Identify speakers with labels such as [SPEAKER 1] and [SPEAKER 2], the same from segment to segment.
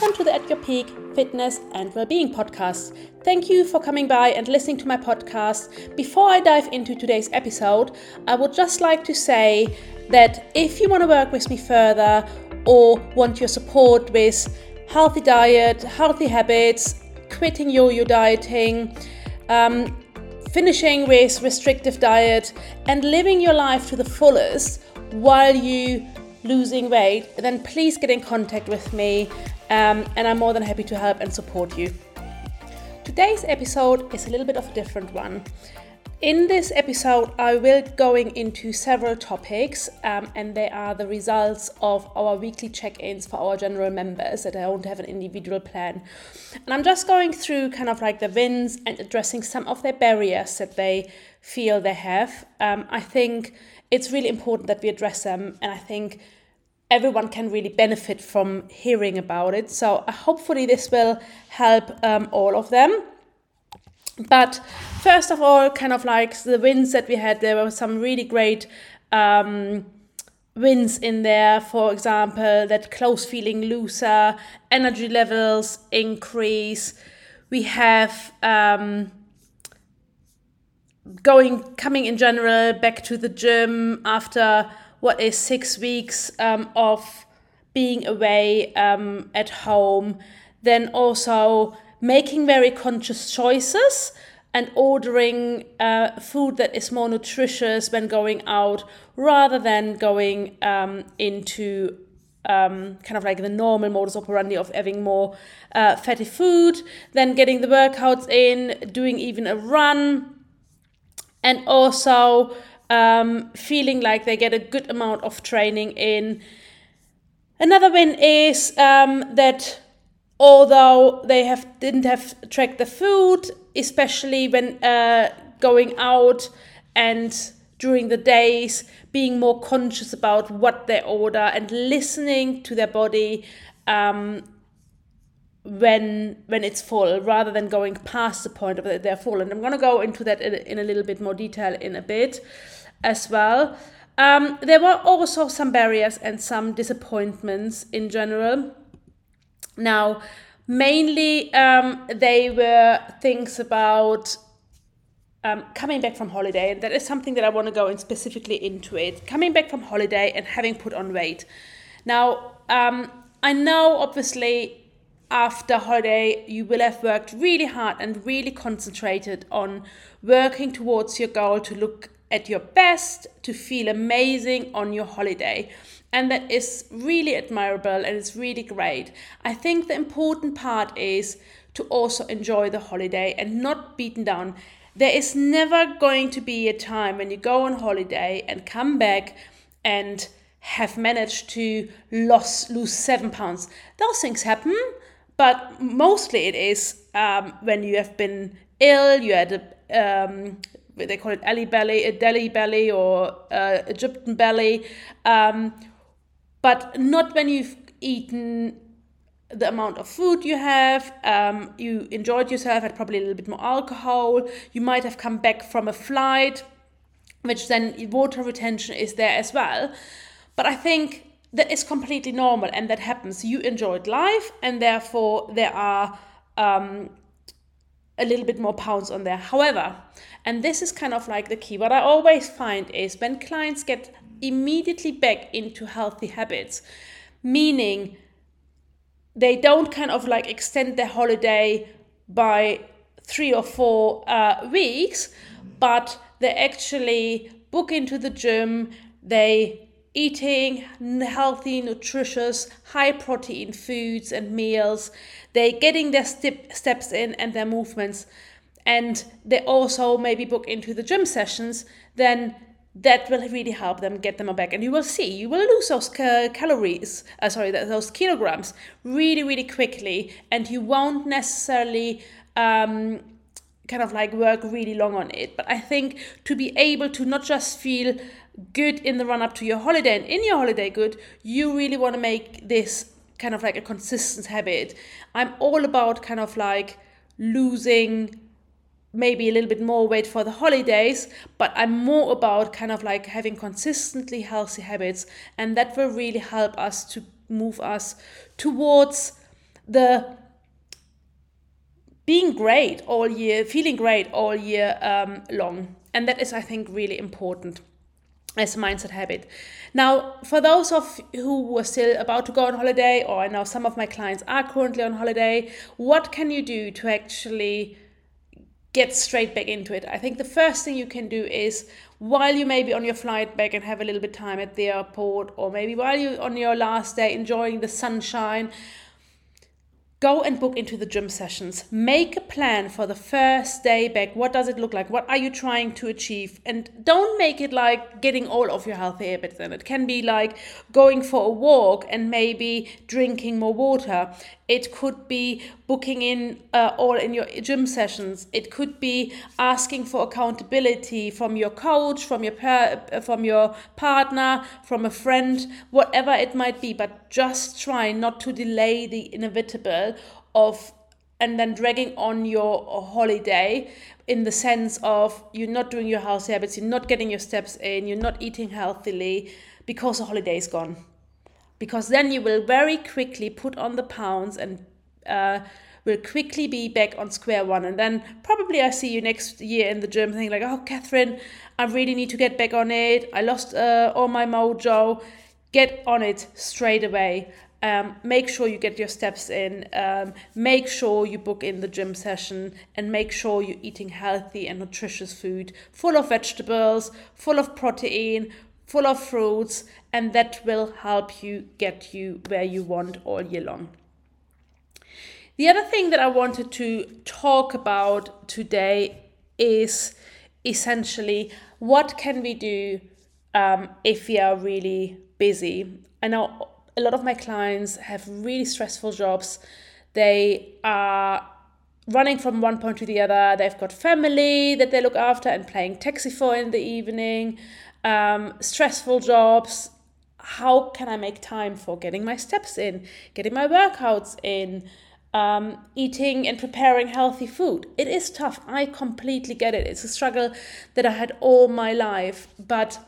[SPEAKER 1] Welcome to the At Your Peak Fitness and Wellbeing podcast. Thank you for coming by and listening to my podcast. Before I dive into today's episode, I would just like to say that if you want to work with me further or want your support with healthy diet, healthy habits, quitting yo yo dieting, um, finishing with restrictive diet, and living your life to the fullest while you losing weight, then please get in contact with me um, and I'm more than happy to help and support you. Today's episode is a little bit of a different one. In this episode, I will going into several topics, um, and they are the results of our weekly check-ins for our general members that I don't have an individual plan. And I'm just going through kind of like the wins and addressing some of the barriers that they feel they have. Um, I think it's really important that we address them, and I think everyone can really benefit from hearing about it. So uh, hopefully this will help um, all of them. But first of all, kind of like the wins that we had, there were some really great um, wins in there. For example, that clothes feeling looser, energy levels increase. We have um, going coming in general back to the gym after what is six weeks um, of being away um, at home, then also making very conscious choices and ordering uh, food that is more nutritious when going out rather than going um, into um, kind of like the normal modus operandi of having more uh, fatty food, then getting the workouts in, doing even a run, and also um, feeling like they get a good amount of training in. Another win is um, that although they have didn't have tracked the food, especially when uh, going out and during the days, being more conscious about what they order and listening to their body um, when when it's full, rather than going past the point of that they're full. And I'm going to go into that in, in a little bit more detail in a bit as well. Um, there were also some barriers and some disappointments in general. Now, mainly um, they were things about um, coming back from holiday, and that is something that I want to go in specifically into it. Coming back from holiday and having put on weight. Now, um, I know obviously after holiday you will have worked really hard and really concentrated on working towards your goal to look at your best, to feel amazing on your holiday. And that is really admirable and it's really great. I think the important part is to also enjoy the holiday and not beaten down. There is never going to be a time when you go on holiday and come back and have managed to lose, lose seven pounds. Those things happen, but mostly it is um, when you have been ill, you had a um, they call it Bali belly, a Delhi belly, or uh, Egyptian belly, um, but not when you've eaten the amount of food you have, um, you enjoyed yourself, had probably a little bit more alcohol, you might have come back from a flight, which then water retention is there as well. But I think that is completely normal and that happens. You enjoyed life, and therefore there are um, a little bit more pounds on there. However, and this is kind of like the key, what I always find is when clients get immediately back into healthy habits, meaning they don't kind of like extend their holiday by three or four uh, weeks, but they actually book into the gym, they eating healthy, nutritious, high protein foods and meals. They're getting their step, steps in and their movements, and they also maybe book into the gym sessions, then that will really help them get them back. And you will see, you will lose those calories, uh, sorry, those kilograms really, really quickly, and you won't necessarily. Um, kind of like work really long on it. But I think to be able to not just feel good in the run up to your holiday and in your holiday good, you really want to make this kind of like a consistent habit. I'm all about kind of like losing maybe a little bit more weight for the holidays, but I'm more about kind of like having consistently healthy habits, and that will really help us to move us towards the being great all year, feeling great all year um, long. And that is, I think, really important as a mindset habit. Now, for those of who were still about to go on holiday, or I know some of my clients are currently on holiday, what can you do to actually get straight back into it? I think the first thing you can do is while you may be on your flight back and have a little bit time at the airport, or maybe while you're on your last day enjoying the sunshine, Go and book into the gym sessions. Make a plan for the first day back. What does it look like? What are you trying to achieve? And don't make it like getting all of your healthy habits in. It can be like going for a walk and maybe drinking more water. It could be booking in uh, all in your gym sessions. It could be asking for accountability from your coach, from your per- from your partner, from a friend, whatever it might be. But just try not to delay the inevitable of and then dragging on your holiday in the sense of you're not doing your healthy habits, you're not getting your steps in, you're not eating healthily because the holiday is gone because then you will very quickly put on the pounds and uh, will quickly be back on square one. And then probably I see you next year in the gym thinking like, oh, Catherine, I really need to get back on it. I lost uh, all my mojo. Get on it straight away. Um, make sure you get your steps in. Um, make sure you book in the gym session and make sure you're eating healthy and nutritious food, full of vegetables, full of protein, full of fruits, and that will help you get you where you want all year long. The other thing that I wanted to talk about today is essentially what can we do um, if we are really busy. I know a lot of my clients have really stressful jobs. They are running from one point to the other. They've got family that they look after and playing taxi for in the evening um, stressful jobs. How can I make time for getting my steps in, getting my workouts in, um, eating and preparing healthy food? It is tough. I completely get it. It's a struggle that I had all my life. But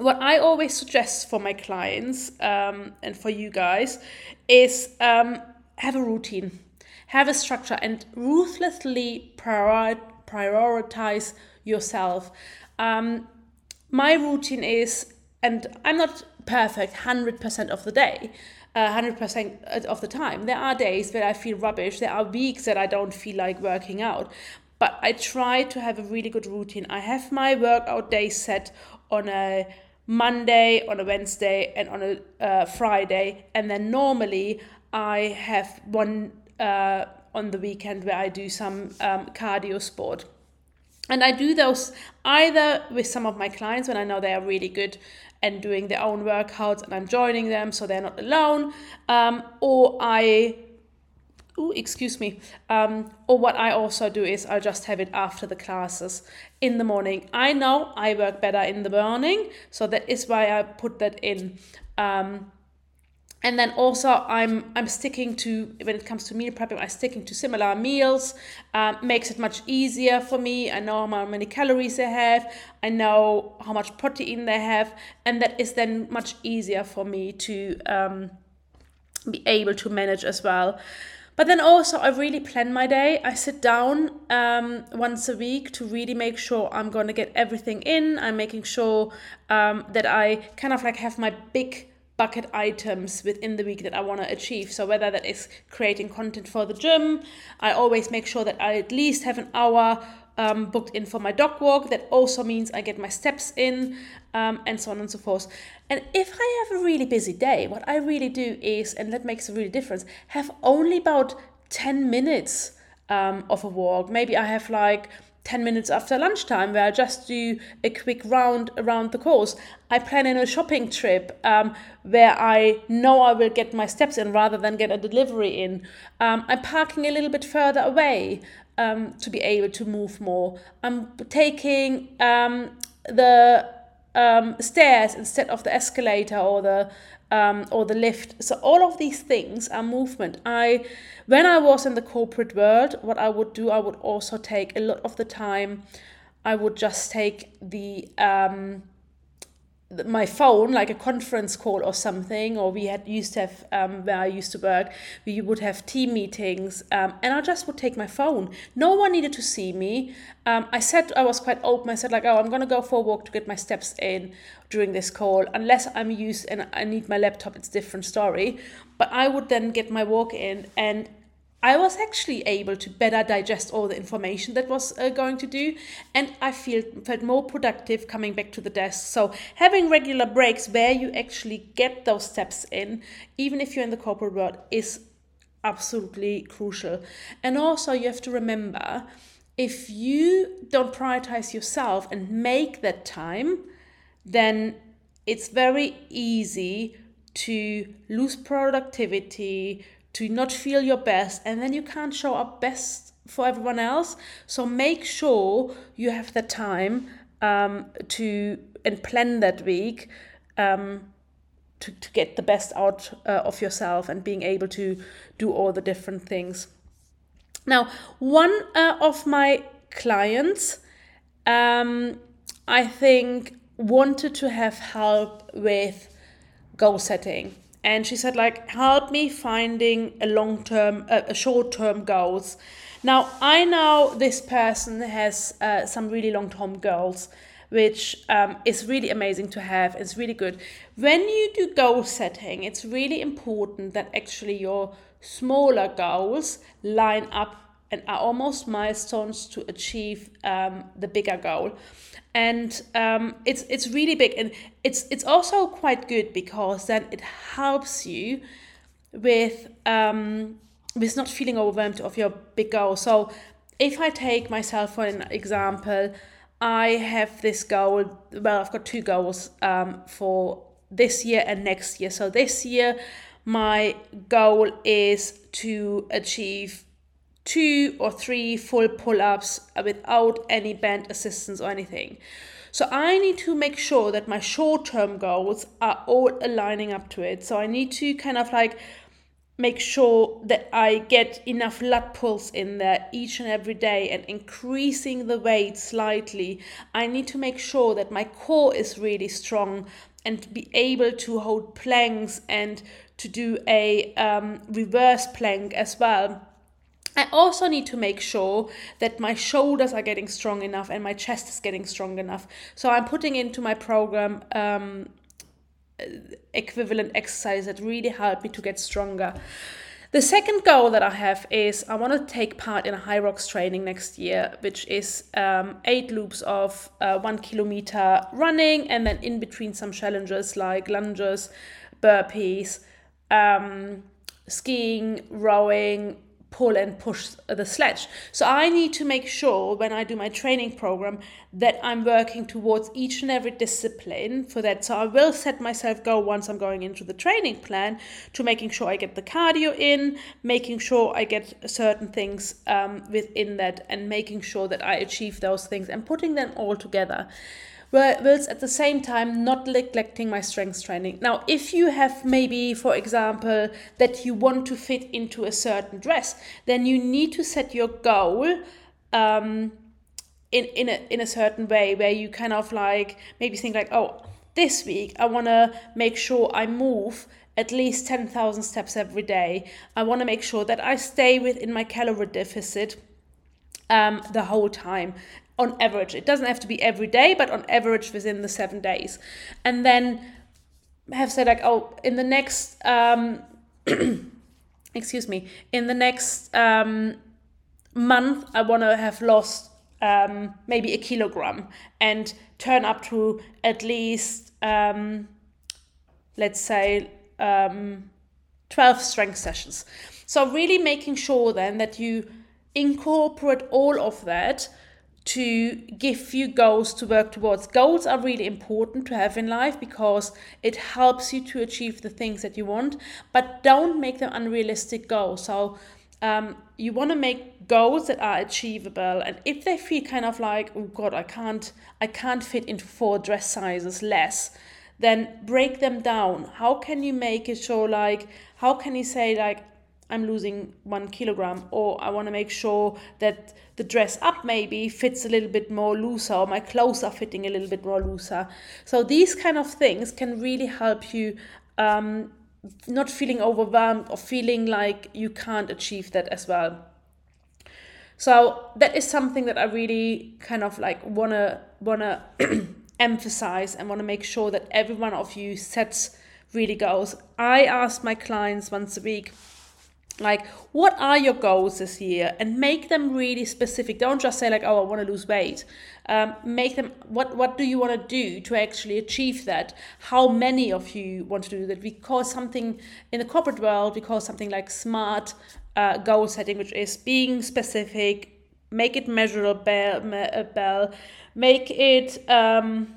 [SPEAKER 1] what I always suggest for my clients um, and for you guys is um, have a routine, have a structure, and ruthlessly prior- prioritize yourself. Um, my routine is, and I'm not perfect 100% of the day. Uh, 100% of the time. There are days where I feel rubbish. There are weeks that I don't feel like working out. But I try to have a really good routine. I have my workout day set on a Monday, on a Wednesday, and on a uh, Friday. And then normally I have one uh, on the weekend where I do some um, cardio sport. And I do those either with some of my clients when I know they are really good and doing their own workouts and I'm joining them so they're not alone, um, or I Ooh, excuse me. Um, or what I also do is I just have it after the classes in the morning. I know I work better in the morning, so that is why I put that in. Um, and then also i'm i'm sticking to when it comes to meal prepping i'm sticking to similar meals um, makes it much easier for me i know how many calories they have i know how much protein they have and that is then much easier for me to um, be able to manage as well but then also i really plan my day i sit down um, once a week to really make sure i'm going to get everything in i'm making sure um, that i kind of like have my big bucket items within the week that I want to achieve. So whether that is creating content for the gym, I always make sure that I at least have an hour um, booked in for my dog walk. That also means I get my steps in um, and so on and so forth. And if I have a really busy day, what I really do is, and that makes a really difference, have only about 10 minutes um, of a walk. Maybe I have like 10 minutes after lunchtime where I just do a quick round around the course. I plan in a shopping trip um, where I know I will get my steps in rather than get a delivery in. Um, I'm parking a little bit further away um, to be able to move more. I'm taking um, the um, stairs instead of the escalator or the um, or the lift. So all of these things are movement. I, when I was in the corporate world, what I would do, I would also take a lot of the time. I would just take the um, my phone like a conference call or something or we had used to have um, where i used to work we would have team meetings um, and i just would take my phone. No one needed to see me. Um, i said i was quite open. I said like oh i'm going to go for a walk to get my steps in during this call. Unless i'm used and i need my laptop it's different story. But i would then get my walk in and I was actually able to better digest all the information that was uh, going to do, and I feel felt more productive coming back to the desk. So having regular breaks where you actually get those steps in, even if you're in the corporate world, is absolutely crucial. And also you have to remember, if you don't prioritize yourself and make that time, then it's very easy to lose productivity to not feel your best and then you can't show up best for everyone else. So make sure you have the time um, to and plan that week um, to, to get the best out uh, of yourself and being able to do all the different things. Now one uh, of my clients um, i think wanted to have help with goal setting and she said like help me finding a long term uh, a short term goals. Now i know this person has uh, some really long term goals which um, is really amazing to have. It's really good. When you do goal setting it's really important that actually your smaller goals line up and are almost milestones to achieve um, the bigger goal. And um, it's it's really big. And it's it's also quite good because then it helps you with um, with not feeling overwhelmed of your big goal. So if i take myself for an example i have this goal well i've got two goals um, for this year and next year. So this year my goal is to achieve two or three full pull-ups without any band assistance or anything. So I need to make sure that my short-term goals are all aligning up to it. So I need to kind of like make sure that I get enough lat pulls in there each and every day and increasing the weight slightly. I need to make sure that my core is really strong and be able to hold planks and to do a um, reverse plank as well I also need to make sure that my shoulders are getting strong enough and my chest is getting strong enough. So I'm putting into my program um, equivalent exercise that really help me to get stronger. The second goal that I have is I want to take part in a HYROX training next year, which is um, eight loops of uh, one kilometer running and then in between some challenges like lunges, burpees, um, skiing, rowing, pull and push the sledge. So I need to make sure when I do my training program that I'm working towards each and every discipline for that. So I will set myself goal once I'm going into the training plan to making sure I get the cardio in, making sure I get certain things um, within that, and making sure that I achieve those things and putting them all together whilst at the same time not neglecting my strength training. Now, if you have maybe, for example, that you want to fit into a certain dress, then you need to set your goal um, in, in, a, in a certain way where you kind of like maybe think like, oh, this week I want to make sure I move at least 10,000 steps every day. I want to make sure that I stay within my calorie deficit um, the whole time on average. It doesn't have to be every day, but on average within the seven days. And then have said like, oh, in the next, um, excuse me, in the next um, month, I want to have lost um, maybe a kilogram and turn up to at least, um, let's say, um, 12 strength sessions. So really making sure then that you incorporate all of that to give you goals to work towards. Goals are really important to have in life because it helps you to achieve the things that you want, but don't make them unrealistic goals. So um, you want to make goals that are achievable, and if they feel kind of like, oh God, I can't, I can't fit into four dress sizes less, then break them down. How can you make it show like? How can you say like? I'm losing one kilogram, or I want to make sure that the dress up maybe fits a little bit more looser, or my clothes are fitting a little bit more looser. So these kind of things can really help you um, not feeling overwhelmed or feeling like you can't achieve that as well. So that is something that I really kind of like wanna wanna emphasize and want to make sure that every one of you sets really goals. I ask my clients once a week, like, what are your goals this year? And make them really specific. Don't just say like, oh, I want to lose weight. Um, make them. What What do you want to do to actually achieve that? How many of you want to do that? We call something in the corporate world. We call something like smart uh, goal setting, which is being specific, make it measurable, make it. Um,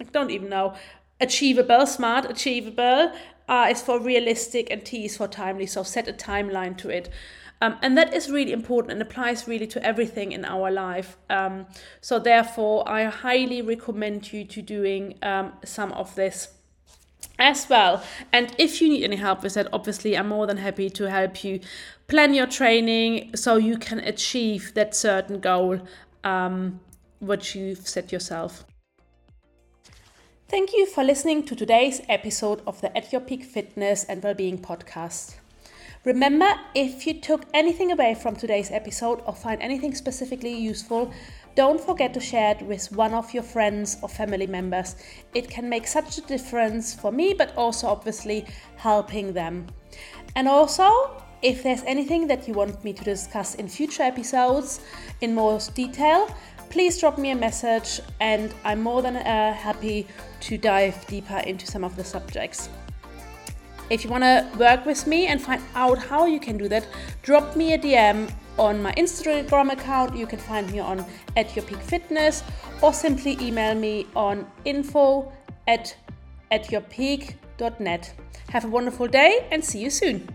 [SPEAKER 1] I don't even know achievable, smart, achievable. R is for realistic and T is for timely. So set a timeline to it. Um, and that is really important and applies really to everything in our life. Um, so therefore, I highly recommend you to doing um, some of this as well. And if you need any help with that, obviously, I'm more than happy to help you plan your training so you can achieve that certain goal um, which you've set yourself. Thank you for listening to today's episode of the At Your Peak Fitness and Wellbeing podcast. Remember, if you took anything away from today's episode or find anything specifically useful, don't forget to share it with one of your friends or family members. It can make such a difference for me, but also obviously helping them. And also, if there's anything that you want me to discuss in future episodes in more detail, please drop me a message and I'm more than uh, happy to dive deeper into some of the subjects. If you want to work with me and find out how you can do that, drop me a DM on my Instagram account. You can find me on at your peak fitness or simply email me on info at at your peak.net. Have a wonderful day and see you soon.